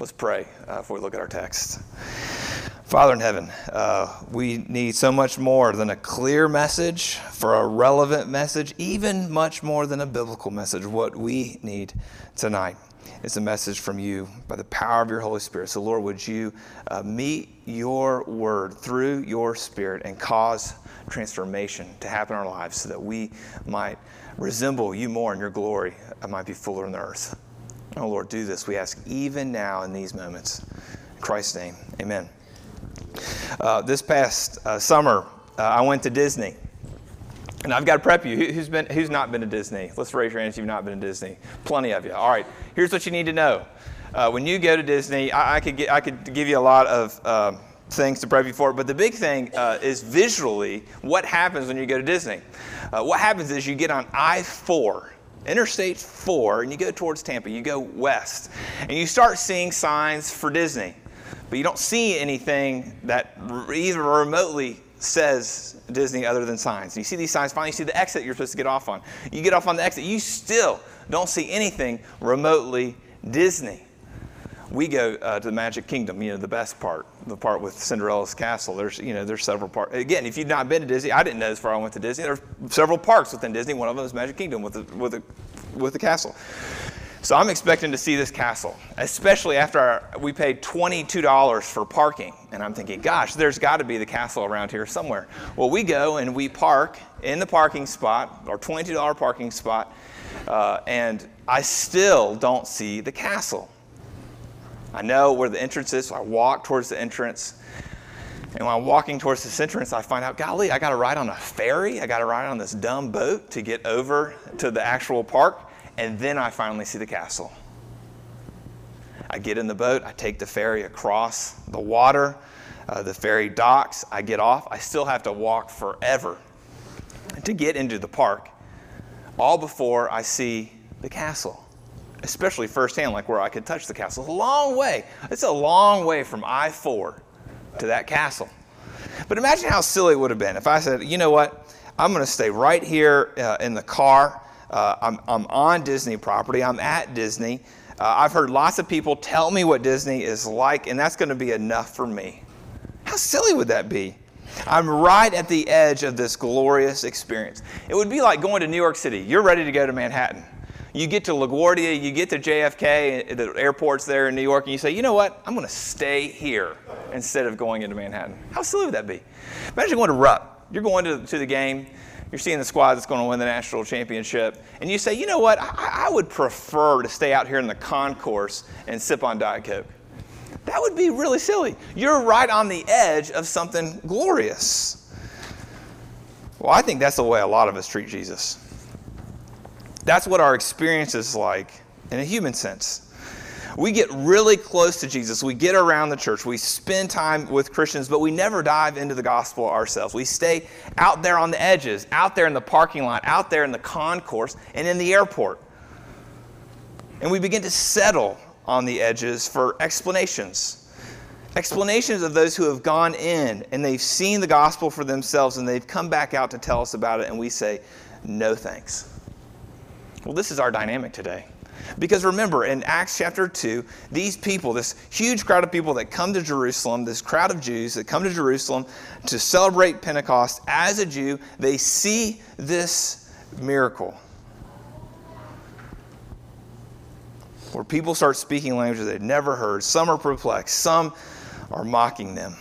Let's pray uh, before we look at our text. Father in heaven, uh, we need so much more than a clear message for a relevant message, even much more than a biblical message. What we need tonight is a message from you by the power of your Holy Spirit. So, Lord, would you uh, meet your word through your Spirit and cause transformation to happen in our lives so that we might resemble you more in your glory and might be fuller in the earth. Oh, Lord, do this, we ask, even now in these moments. In Christ's name, amen. Uh, this past uh, summer, uh, I went to Disney. And I've got to prep you. Who's, been, who's not been to Disney? Let's raise your hands if you've not been to Disney. Plenty of you. All right, here's what you need to know. Uh, when you go to Disney, I, I, could get, I could give you a lot of uh, things to prep you for, but the big thing uh, is visually what happens when you go to Disney. what happens is you get on I 4 Interstate 4, and you go towards Tampa, you go west, and you start seeing signs for Disney but you don't see anything that even remotely says Disney other than signs. You see these signs, finally you see the exit you're supposed to get off on. You get off on the exit, you still don't see anything remotely Disney. We go uh, to the Magic Kingdom, you know, the best part, the part with Cinderella's castle. There's, you know, there's several parts. Again, if you've not been to Disney, I didn't know this before I went to Disney. There are several parks within Disney. One of them is Magic Kingdom with the, with the, with the castle. So I'm expecting to see this castle, especially after our, we paid $22 for parking. And I'm thinking, gosh, there's got to be the castle around here somewhere. Well, we go and we park in the parking spot, our $22 parking spot, uh, and I still don't see the castle. I know where the entrance is, so I walk towards the entrance. And when I'm walking towards this entrance, I find out, golly, I got to ride on a ferry. I got to ride on this dumb boat to get over to the actual park and then I finally see the castle. I get in the boat, I take the ferry across the water, uh, the ferry docks, I get off. I still have to walk forever to get into the park, all before I see the castle, especially firsthand, like where I could touch the castle. It's a long way. It's a long way from I 4 to that castle. But imagine how silly it would have been if I said, you know what, I'm going to stay right here uh, in the car uh, I'm, I'm on Disney property, I'm at Disney. Uh, I've heard lots of people tell me what Disney is like, and that's going to be enough for me. How silly would that be? I'm right at the edge of this glorious experience. It would be like going to New York City. You're ready to go to Manhattan. You get to LaGuardia, you get to JFK, the airport's there in New York, and you say, you know what? I'm going to stay here instead of going into Manhattan. How silly would that be? Imagine going to Rupp. You're going to, to the game, you're seeing the squad that's going to win the national championship, and you say, you know what, I, I would prefer to stay out here in the concourse and sip on Diet Coke. That would be really silly. You're right on the edge of something glorious. Well, I think that's the way a lot of us treat Jesus. That's what our experience is like in a human sense we get really close to Jesus. We get around the church. We spend time with Christians, but we never dive into the gospel ourselves. We stay out there on the edges, out there in the parking lot, out there in the concourse, and in the airport. And we begin to settle on the edges for explanations. Explanations of those who have gone in and they've seen the gospel for themselves and they've come back out to tell us about it, and we say, no thanks. Well, this is our dynamic today. Because remember, in Acts chapter 2, these people, this huge crowd of people that come to Jerusalem, this crowd of Jews that come to Jerusalem to celebrate Pentecost as a Jew, they see this miracle. Where people start speaking languages they'd never heard. Some are perplexed, some are mocking them.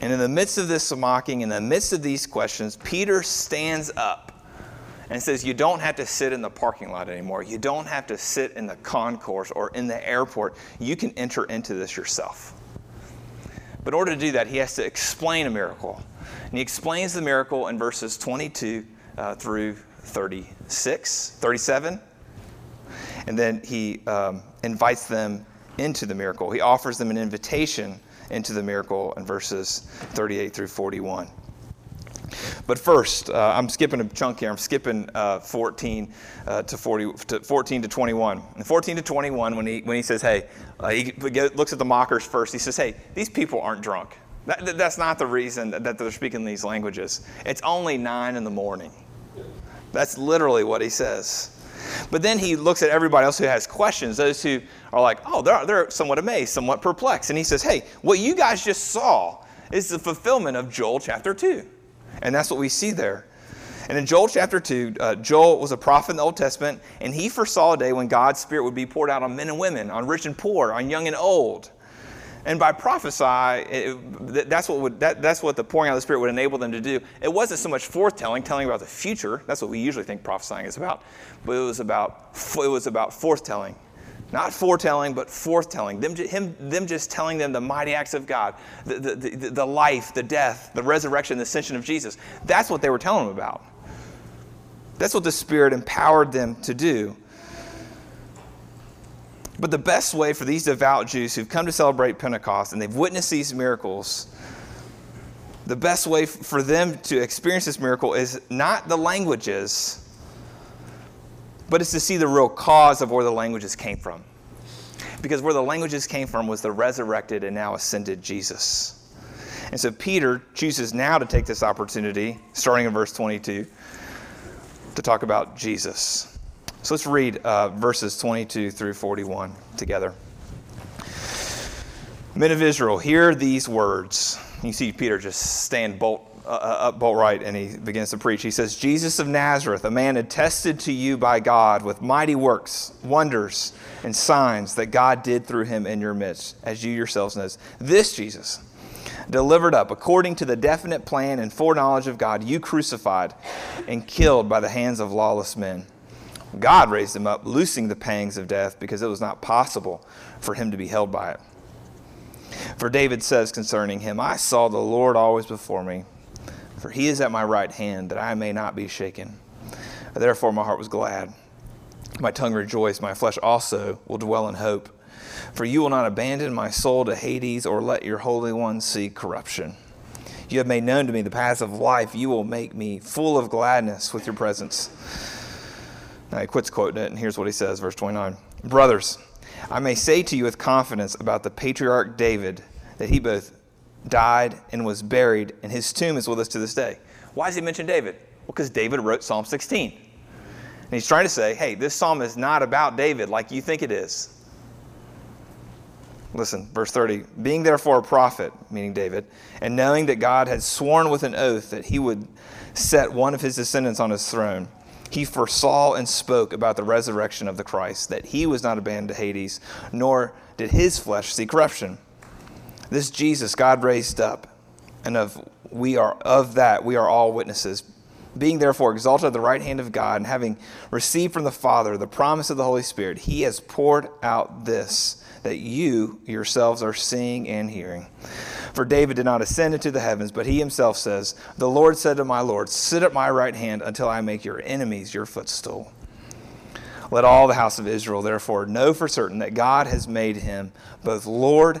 And in the midst of this mocking, in the midst of these questions, Peter stands up and says you don't have to sit in the parking lot anymore. You don't have to sit in the concourse or in the airport. You can enter into this yourself. But in order to do that, he has to explain a miracle. And he explains the miracle in verses 22 uh, through 36, 37. And then he um, invites them into the miracle. He offers them an invitation into the miracle in verses 38 through 41. But first, uh, I'm skipping a chunk here. I'm skipping uh, 14 uh, to 40, to 14 to 21. And 14 to 21, when he when he says, "Hey," uh, he looks at the mockers first. He says, "Hey, these people aren't drunk. That, that's not the reason that they're speaking these languages. It's only nine in the morning." That's literally what he says. But then he looks at everybody else who has questions, those who are like, oh, they're, they're somewhat amazed, somewhat perplexed. And he says, hey, what you guys just saw is the fulfillment of Joel chapter 2. And that's what we see there. And in Joel chapter 2, uh, Joel was a prophet in the Old Testament, and he foresaw a day when God's Spirit would be poured out on men and women, on rich and poor, on young and old. And by prophesy, it, that's, what would, that, that's what the pouring out of the Spirit would enable them to do. It wasn't so much forthtelling, telling about the future. That's what we usually think prophesying is about. But it was about, it was about forthtelling. Not foretelling, but forthtelling. Them, him, them just telling them the mighty acts of God, the, the, the, the life, the death, the resurrection, the ascension of Jesus. That's what they were telling them about. That's what the Spirit empowered them to do. But the best way for these devout Jews who've come to celebrate Pentecost and they've witnessed these miracles, the best way for them to experience this miracle is not the languages, but it's to see the real cause of where the languages came from. Because where the languages came from was the resurrected and now ascended Jesus. And so Peter chooses now to take this opportunity, starting in verse 22, to talk about Jesus. So let's read uh, verses 22 through 41 together. Men of Israel, hear these words. You see Peter just stand bolt, uh, uh, up bolt right and he begins to preach. He says, Jesus of Nazareth, a man attested to you by God with mighty works, wonders, and signs that God did through him in your midst, as you yourselves know. This Jesus delivered up according to the definite plan and foreknowledge of God, you crucified and killed by the hands of lawless men. God raised him up, loosing the pangs of death, because it was not possible for him to be held by it. For David says concerning him, I saw the Lord always before me, for he is at my right hand, that I may not be shaken. Therefore my heart was glad. My tongue rejoiced, my flesh also will dwell in hope. For you will not abandon my soul to Hades or let your Holy One see corruption. You have made known to me the paths of life. You will make me full of gladness with your presence. Now he quits quoting it, and here's what he says, verse 29. Brothers, I may say to you with confidence about the patriarch David that he both died and was buried, and his tomb is with us to this day. Why does he mention David? Well, because David wrote Psalm 16. And he's trying to say, hey, this psalm is not about David like you think it is. Listen, verse 30. Being therefore a prophet, meaning David, and knowing that God had sworn with an oath that he would set one of his descendants on his throne, he foresaw and spoke about the resurrection of the Christ, that he was not abandoned to Hades, nor did his flesh see corruption. This Jesus God raised up, and of we are of that we are all witnesses. Being therefore exalted at the right hand of God, and having received from the Father the promise of the Holy Spirit, he has poured out this that you yourselves are seeing and hearing. For David did not ascend into the heavens, but he himself says, The Lord said to my Lord, Sit at my right hand until I make your enemies your footstool. Let all the house of Israel therefore know for certain that God has made him both Lord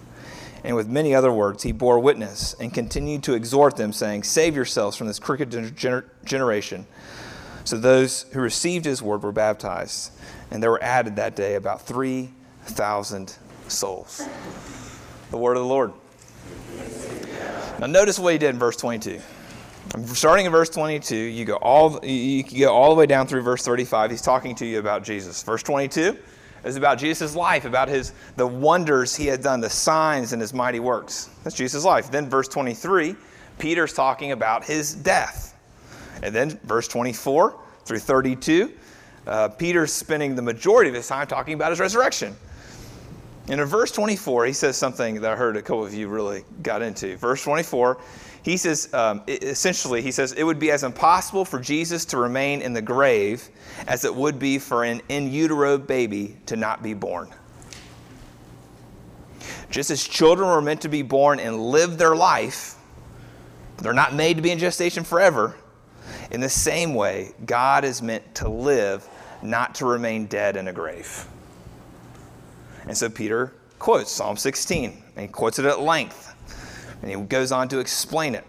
And with many other words, he bore witness and continued to exhort them, saying, Save yourselves from this crooked gener- generation. So those who received his word were baptized, and there were added that day about three thousand souls. The word of the Lord. Now, notice what he did in verse 22. Starting in verse 22, you go all you go all the way down through verse 35. He's talking to you about Jesus. Verse 22 is about Jesus' life, about his the wonders he had done, the signs and his mighty works. That's Jesus' life. Then verse 23, Peter's talking about his death. And then verse 24 through 32, uh, Peter's spending the majority of his time talking about his resurrection. And in verse 24, he says something that I heard a couple of you really got into. Verse 24, he says, um, essentially, he says, it would be as impossible for Jesus to remain in the grave as it would be for an in utero baby to not be born. Just as children were meant to be born and live their life, they're not made to be in gestation forever. In the same way, God is meant to live not to remain dead in a grave. And so Peter quotes Psalm 16, and quotes it at length. And he goes on to explain it.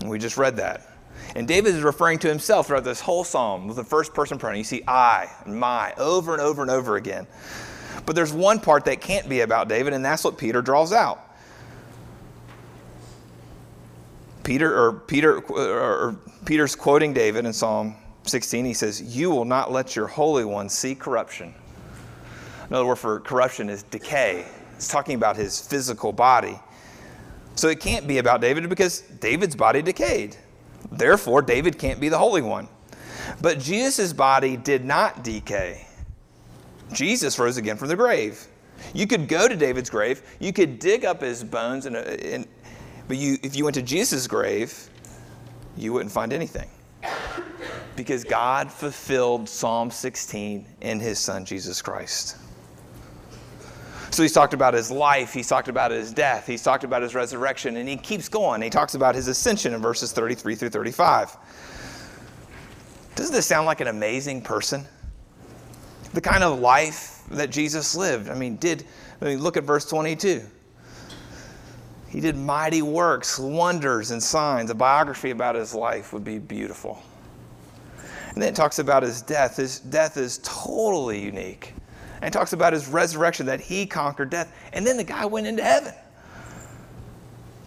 And we just read that. And David is referring to himself throughout this whole psalm with the first person pronoun. You see I and my over and over and over again. But there's one part that can't be about David, and that's what Peter draws out. Peter or Peter or Peter's quoting David in Psalm 16. He says, "You will not let your holy one see corruption." Another word for corruption is decay. It's talking about his physical body. So it can't be about David because David's body decayed. Therefore, David can't be the Holy One. But Jesus' body did not decay. Jesus rose again from the grave. You could go to David's grave, you could dig up his bones, and, and but you, if you went to Jesus' grave, you wouldn't find anything. Because God fulfilled Psalm 16 in his son, Jesus Christ. So he's talked about his life, he's talked about his death, he's talked about his resurrection, and he keeps going. He talks about his ascension in verses 33 through 35. Doesn't this sound like an amazing person? The kind of life that Jesus lived. I mean, did I mean, look at verse 22. He did mighty works, wonders, and signs. A biography about his life would be beautiful. And then it talks about his death. His death is totally unique and talks about his resurrection, that he conquered death. And then the guy went into heaven.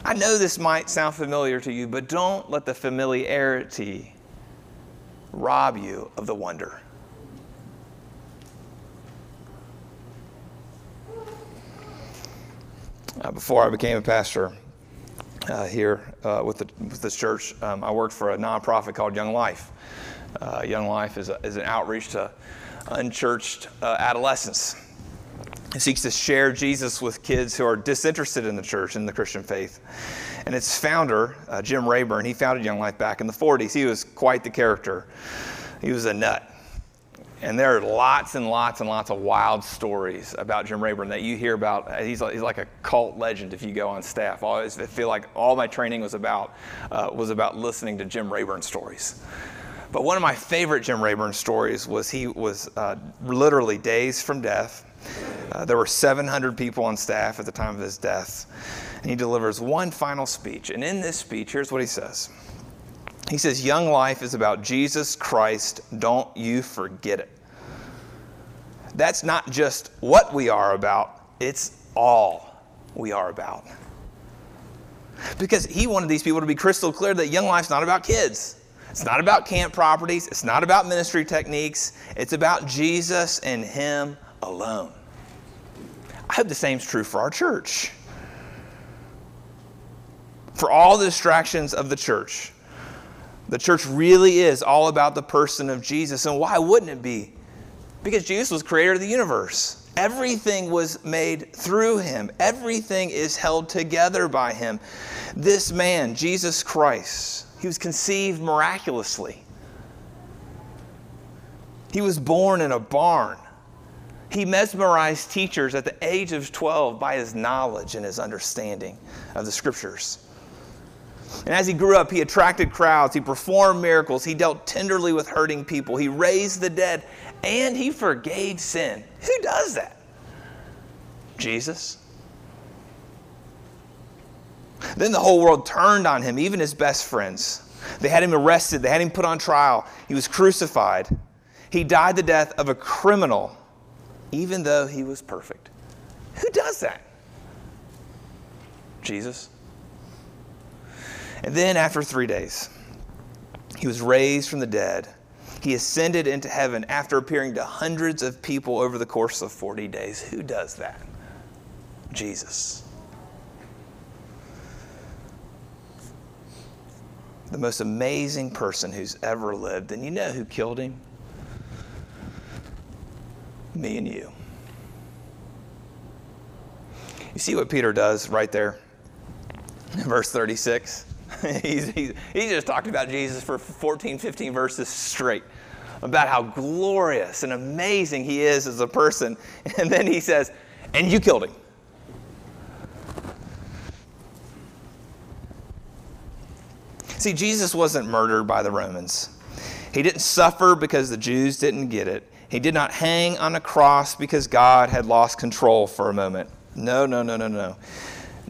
I know this might sound familiar to you, but don't let the familiarity rob you of the wonder. Uh, before I became a pastor uh, here uh, with, the, with this church, um, I worked for a nonprofit called Young Life. Uh, Young Life is, a, is an outreach to unchurched uh, adolescents. It seeks to share Jesus with kids who are disinterested in the church and the Christian faith. And its founder, uh, Jim Rayburn, he founded Young Life back in the 40s. He was quite the character. He was a nut. And there are lots and lots and lots of wild stories about Jim Rayburn that you hear about. He's like, he's like a cult legend if you go on staff. I always feel like all my training was about, uh, was about listening to Jim Rayburn stories. But one of my favorite Jim Rayburn stories was he was uh, literally days from death. Uh, there were 700 people on staff at the time of his death. And he delivers one final speech. And in this speech, here's what he says He says, Young life is about Jesus Christ. Don't you forget it. That's not just what we are about, it's all we are about. Because he wanted these people to be crystal clear that young life's not about kids. It's not about camp properties. It's not about ministry techniques. It's about Jesus and Him alone. I hope the same is true for our church. For all the distractions of the church, the church really is all about the person of Jesus. And why wouldn't it be? Because Jesus was creator of the universe. Everything was made through him. Everything is held together by him. This man, Jesus Christ, he was conceived miraculously. He was born in a barn. He mesmerized teachers at the age of 12 by his knowledge and his understanding of the scriptures. And as he grew up, he attracted crowds, he performed miracles, he dealt tenderly with hurting people, he raised the dead, and he forgave sin. Who does that? Jesus. Then the whole world turned on him, even his best friends. They had him arrested, they had him put on trial. He was crucified. He died the death of a criminal, even though he was perfect. Who does that? Jesus. And then, after three days, he was raised from the dead. He ascended into heaven after appearing to hundreds of people over the course of 40 days. Who does that? Jesus. The most amazing person who's ever lived. And you know who killed him? Me and you. You see what Peter does right there in verse 36? he's, he's, he's just talked about Jesus for 14, 15 verses straight about how glorious and amazing he is as a person. And then he says, And you killed him. See, Jesus wasn't murdered by the Romans. He didn't suffer because the Jews didn't get it. He did not hang on a cross because God had lost control for a moment. No, no, no, no, no.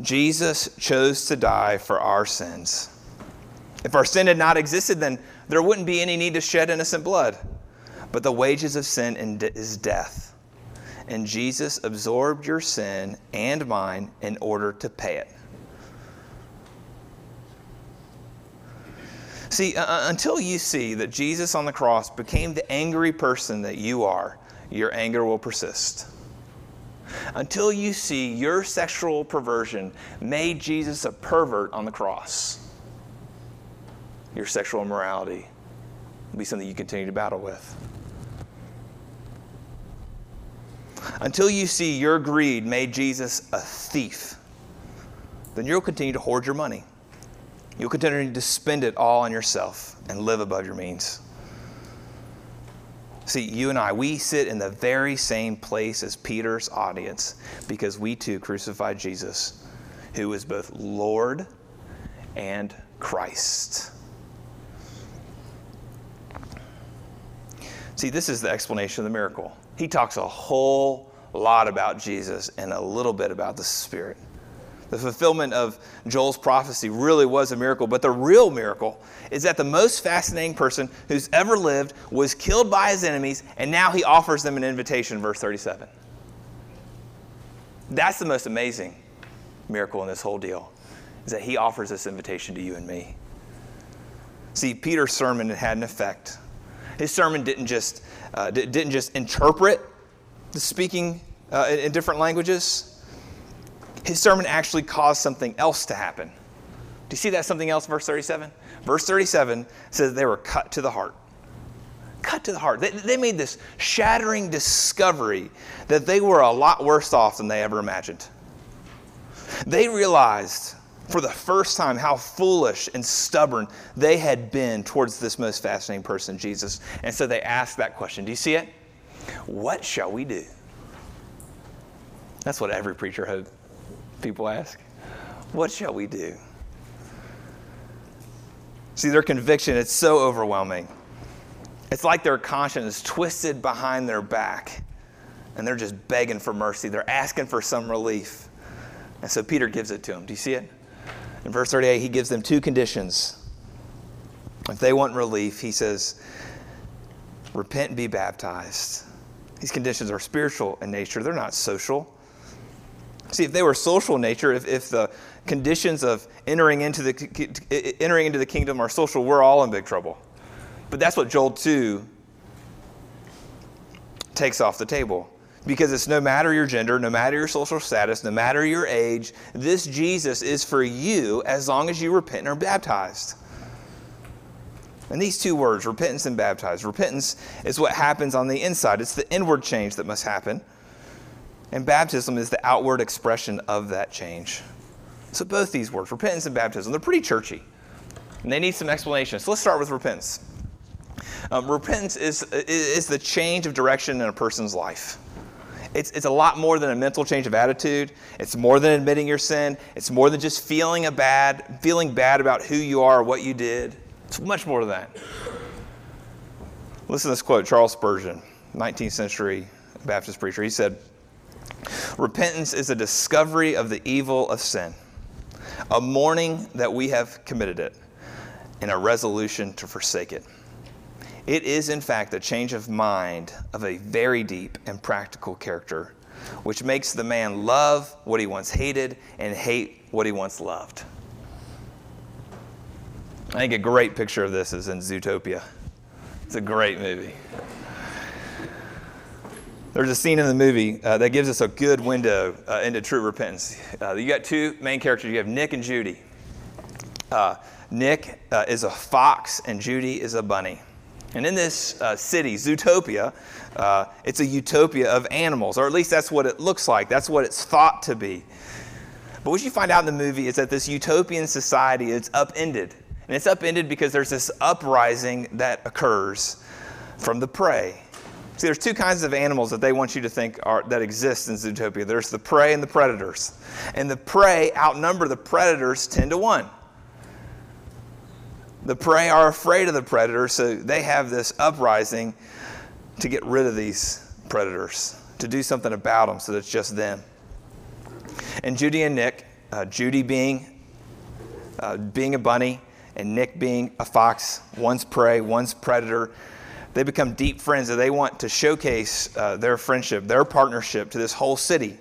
Jesus chose to die for our sins. If our sin had not existed, then there wouldn't be any need to shed innocent blood. But the wages of sin is death. And Jesus absorbed your sin and mine in order to pay it. See, uh, uh, until you see that Jesus on the cross became the angry person that you are, your anger will persist. Until you see your sexual perversion made Jesus a pervert on the cross, your sexual immorality will be something you continue to battle with. Until you see your greed made Jesus a thief, then you'll continue to hoard your money. You'll continue to spend it all on yourself and live above your means. See, you and I, we sit in the very same place as Peter's audience because we too crucified Jesus, who is both Lord and Christ. See, this is the explanation of the miracle. He talks a whole lot about Jesus and a little bit about the Spirit. The fulfillment of Joel's prophecy really was a miracle, but the real miracle is that the most fascinating person who's ever lived was killed by his enemies, and now he offers them an invitation, verse 37. That's the most amazing miracle in this whole deal, is that he offers this invitation to you and me. See, Peter's sermon had an effect. His sermon didn't just, uh, didn't just interpret the speaking uh, in different languages his sermon actually caused something else to happen. Do you see that something else, verse 37? Verse 37 says they were cut to the heart. Cut to the heart. They, they made this shattering discovery that they were a lot worse off than they ever imagined. They realized for the first time how foolish and stubborn they had been towards this most fascinating person, Jesus. And so they asked that question. Do you see it? What shall we do? That's what every preacher hopes people ask. What shall we do? See, their conviction, it's so overwhelming. It's like their conscience is twisted behind their back and they're just begging for mercy. They're asking for some relief. And so Peter gives it to them. Do you see it? In verse 38, he gives them two conditions. If they want relief, he says, repent and be baptized. These conditions are spiritual in nature, they're not social. See, if they were social nature, if, if the conditions of entering into, the, entering into the kingdom are social, we're all in big trouble. But that's what Joel 2 takes off the table. Because it's no matter your gender, no matter your social status, no matter your age, this Jesus is for you as long as you repent and are baptized. And these two words, repentance and baptized, repentance is what happens on the inside, it's the inward change that must happen. And baptism is the outward expression of that change. So, both these words, repentance and baptism, they're pretty churchy. And they need some explanation. So, let's start with repentance. Um, repentance is, is the change of direction in a person's life. It's, it's a lot more than a mental change of attitude. It's more than admitting your sin. It's more than just feeling a bad, feeling bad about who you are or what you did. It's much more than that. Listen to this quote, Charles Spurgeon, 19th century Baptist preacher. He said, Repentance is a discovery of the evil of sin, a mourning that we have committed it, and a resolution to forsake it. It is, in fact, a change of mind of a very deep and practical character, which makes the man love what he once hated and hate what he once loved. I think a great picture of this is in Zootopia. It's a great movie. There's a scene in the movie uh, that gives us a good window uh, into true repentance. Uh, you got two main characters. You have Nick and Judy. Uh, Nick uh, is a fox and Judy is a bunny. And in this uh, city, Zootopia, it's a utopia of animals, or at least that's what it looks like. That's what it's thought to be. But what you find out in the movie is that this utopian society is upended. And it's upended because there's this uprising that occurs from the prey. See, there's two kinds of animals that they want you to think are, that exist in Zootopia. There's the prey and the predators. And the prey outnumber the predators 10 to 1. The prey are afraid of the predators, so they have this uprising to get rid of these predators, to do something about them so that it's just them. And Judy and Nick, uh, Judy being, uh, being a bunny, and Nick being a fox, one's prey, one's predator, they become deep friends and they want to showcase uh, their friendship, their partnership to this whole city.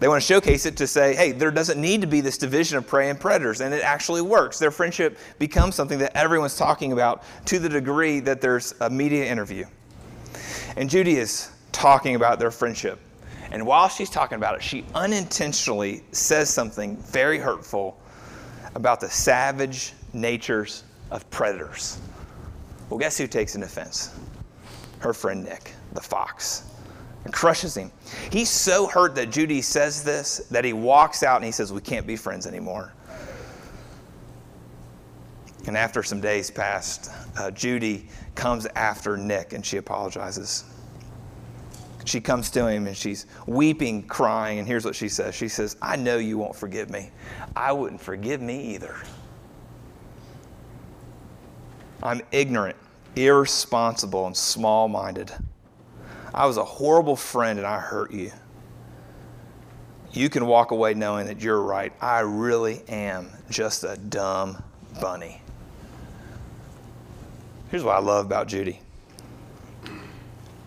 They want to showcase it to say, hey, there doesn't need to be this division of prey and predators, and it actually works. Their friendship becomes something that everyone's talking about to the degree that there's a media interview. And Judy is talking about their friendship. And while she's talking about it, she unintentionally says something very hurtful about the savage natures of predators. Well, guess who takes an offense? Her friend Nick, the fox, and crushes him. He's so hurt that Judy says this that he walks out and he says, We can't be friends anymore. And after some days passed, uh, Judy comes after Nick and she apologizes. She comes to him and she's weeping, crying, and here's what she says She says, I know you won't forgive me. I wouldn't forgive me either. I'm ignorant, irresponsible, and small minded. I was a horrible friend and I hurt you. You can walk away knowing that you're right. I really am just a dumb bunny. Here's what I love about Judy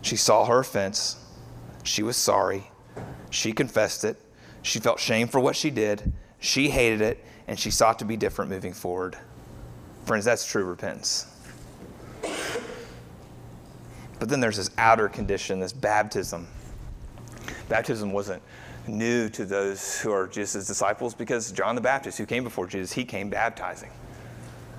she saw her offense, she was sorry, she confessed it, she felt shame for what she did, she hated it, and she sought to be different moving forward. Friends, that's true repentance. But then there's this outer condition, this baptism. Baptism wasn't new to those who are just Jesus' disciples because John the Baptist, who came before Jesus, he came baptizing.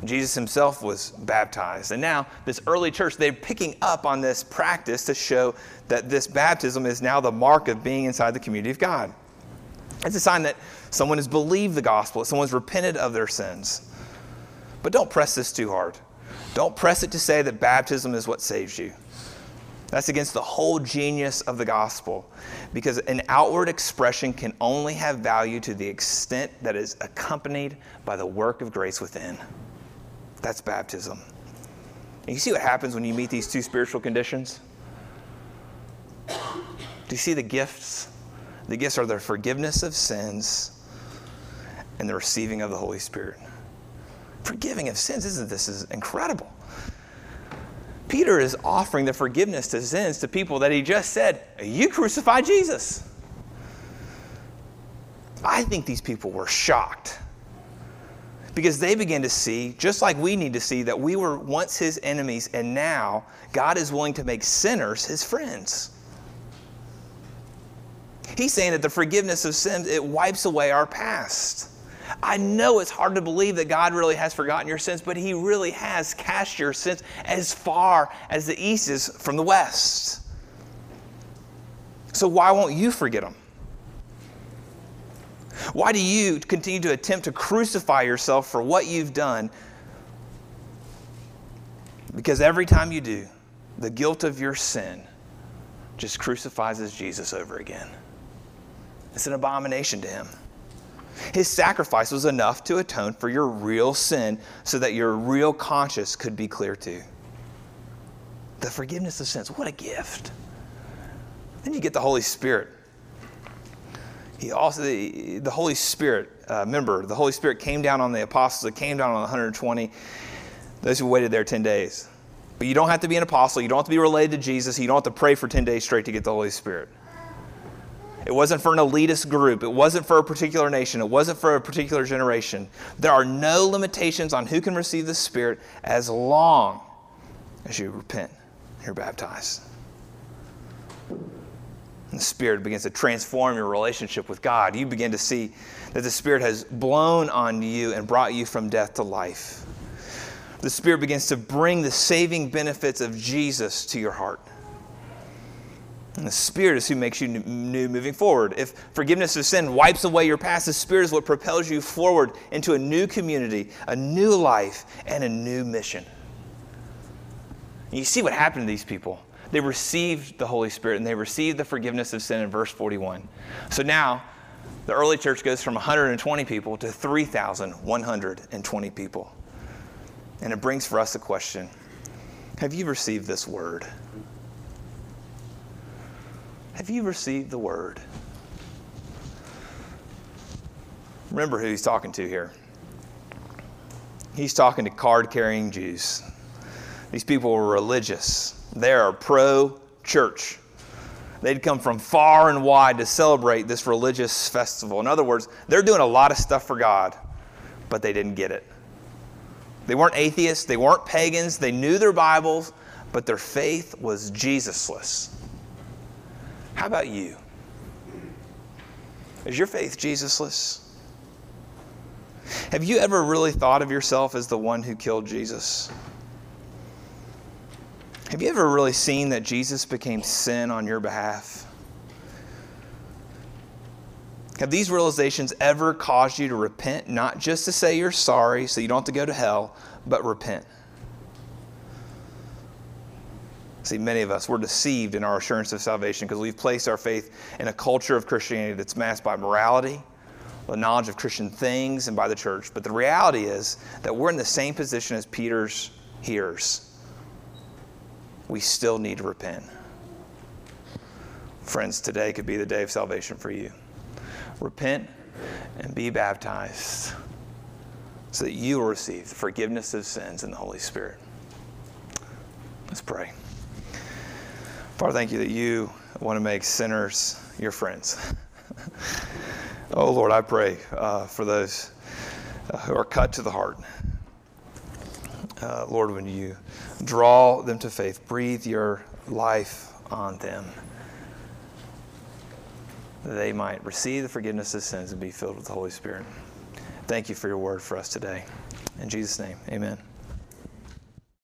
Jesus himself was baptized. And now, this early church, they're picking up on this practice to show that this baptism is now the mark of being inside the community of God. It's a sign that someone has believed the gospel, someone's repented of their sins. But don't press this too hard. Don't press it to say that baptism is what saves you. That's against the whole genius of the gospel because an outward expression can only have value to the extent that is accompanied by the work of grace within. That's baptism. And you see what happens when you meet these two spiritual conditions? Do you see the gifts? The gifts are the forgiveness of sins and the receiving of the Holy Spirit. Forgiving of sins, isn't this is incredible? Peter is offering the forgiveness to sins to people that he just said, You crucified Jesus. I think these people were shocked because they began to see, just like we need to see, that we were once his enemies and now God is willing to make sinners his friends. He's saying that the forgiveness of sins, it wipes away our past. I know it's hard to believe that God really has forgotten your sins, but He really has cast your sins as far as the east is from the west. So, why won't you forget them? Why do you continue to attempt to crucify yourself for what you've done? Because every time you do, the guilt of your sin just crucifies Jesus over again. It's an abomination to him. His sacrifice was enough to atone for your real sin so that your real conscience could be clear too. The forgiveness of sins, what a gift. Then you get the Holy Spirit. He also, the, the Holy Spirit, uh, remember, the Holy Spirit came down on the apostles, it came down on the 120, those who waited there 10 days. But you don't have to be an apostle, you don't have to be related to Jesus, you don't have to pray for 10 days straight to get the Holy Spirit. It wasn't for an elitist group. It wasn't for a particular nation. It wasn't for a particular generation. There are no limitations on who can receive the Spirit as long as you repent, you're baptized. And the Spirit begins to transform your relationship with God. You begin to see that the Spirit has blown on you and brought you from death to life. The Spirit begins to bring the saving benefits of Jesus to your heart. And the Spirit is who makes you new moving forward. If forgiveness of sin wipes away your past, the Spirit is what propels you forward into a new community, a new life, and a new mission. And you see what happened to these people. They received the Holy Spirit and they received the forgiveness of sin in verse 41. So now, the early church goes from 120 people to 3,120 people. And it brings for us a question Have you received this word? Have you received the word? Remember who he's talking to here. He's talking to card carrying Jews. These people were religious, they are pro church. They'd come from far and wide to celebrate this religious festival. In other words, they're doing a lot of stuff for God, but they didn't get it. They weren't atheists, they weren't pagans, they knew their Bibles, but their faith was Jesusless. How about you? Is your faith Jesusless? Have you ever really thought of yourself as the one who killed Jesus? Have you ever really seen that Jesus became sin on your behalf? Have these realizations ever caused you to repent, not just to say you're sorry so you don't have to go to hell, but repent? See, many of us, we're deceived in our assurance of salvation because we've placed our faith in a culture of Christianity that's masked by morality, the knowledge of Christian things, and by the church. But the reality is that we're in the same position as Peter's hearers we still need to repent. Friends, today could be the day of salvation for you. Repent and be baptized so that you will receive the forgiveness of sins in the Holy Spirit. Let's pray. Father, thank you that you want to make sinners your friends. oh, Lord, I pray uh, for those uh, who are cut to the heart. Uh, Lord, when you draw them to faith, breathe your life on them, they might receive the forgiveness of sins and be filled with the Holy Spirit. Thank you for your word for us today. In Jesus' name, amen.